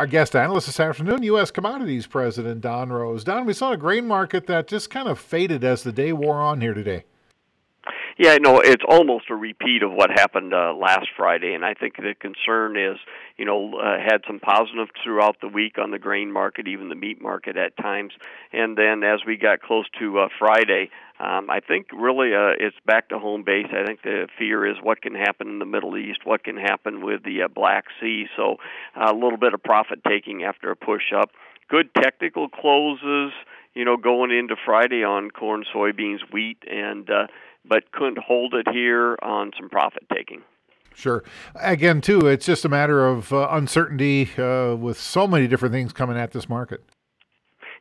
Our guest analyst this afternoon, U.S. Commodities President Don Roose. Don, we saw a grain market that just kind of faded as the day wore on here today. Yeah, no, it's almost a repeat of what happened uh, last Friday, and I think the concern is, you know, uh, had some positive throughout the week on the grain market, even the meat market at times, and then as we got close to uh, Friday, um, I think really uh, it's back to home base. I think the fear is what can happen in the Middle East, what can happen with the uh, Black Sea. So uh, a little bit of profit taking after a push up. Good technical closes, you know, going into Friday on corn, soybeans, wheat, and uh, but couldn't hold it here on some profit taking. Sure. Again, too, it's just a matter of uh, uncertainty uh, with so many different things coming at this market.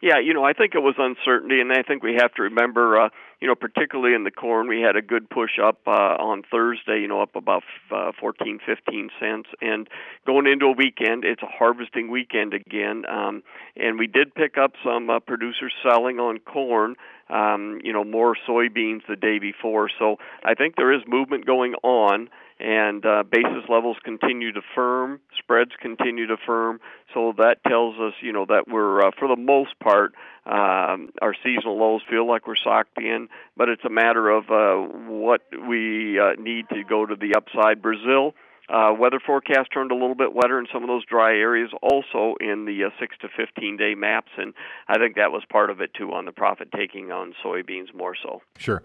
Yeah, you know, I think it was uncertainty, and I think we have to remember, uh, you know, particularly in the corn, we had a good push up uh, on Thursday, you know, up about uh, 14, 15 cents. And going into a weekend, it's a harvesting weekend again. Um, and we did pick up some uh, producers selling on corn um, you know, more soybeans the day before. So I think there is movement going on, and uh, basis levels continue to firm, spreads continue to firm. So that tells us, you know, that we're uh, for the most part um, our seasonal lows feel like we're socked in, but it's a matter of uh, what we uh, need to go to the upside. Brazil uh, weather forecast turned a little bit wetter in some of those dry areas, also in the uh, six to fifteen day maps, and I think that was part of it too on the profit taking on soybeans more so. Sure,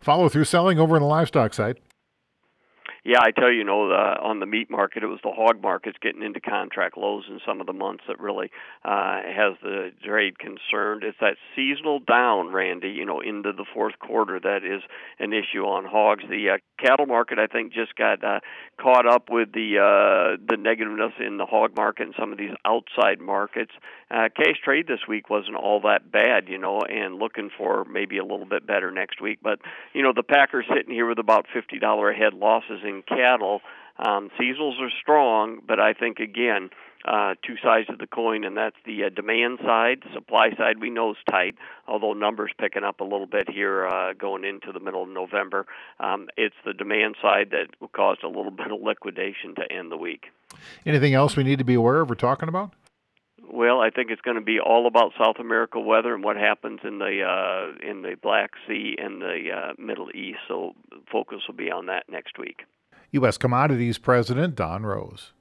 follow through selling over in the livestock side yeah, I tell you, you know, uh, on the meat market, it was the hog markets getting into contract lows in some of the months that really uh, has the trade concerned. It's that seasonal down, Randy, you know, into the fourth quarter that is an issue on hogs. The uh, cattle market, I think, just got uh, caught up with the uh, the negativeness in the hog market and some of these outside markets. Uh, cash trade this week wasn't all that bad, you know, and looking for maybe a little bit better next week. But you know, the Packers sitting here with about fifty dollar a head losses in cattle. Um, seasonals are strong, but I think again, uh, two sides of the coin, and that's the uh, demand side. Supply side, we know is tight, although numbers picking up a little bit here uh, going into the middle of November. Um, it's the demand side that caused a little bit of liquidation to end the week. Anything else we need to be aware of or talking about? Well, I think it's going to be all about South America weather and what happens in the uh, in the Black Sea and the uh, Middle East. So focus will be on that next week. U.S. Commodities President Don Roose.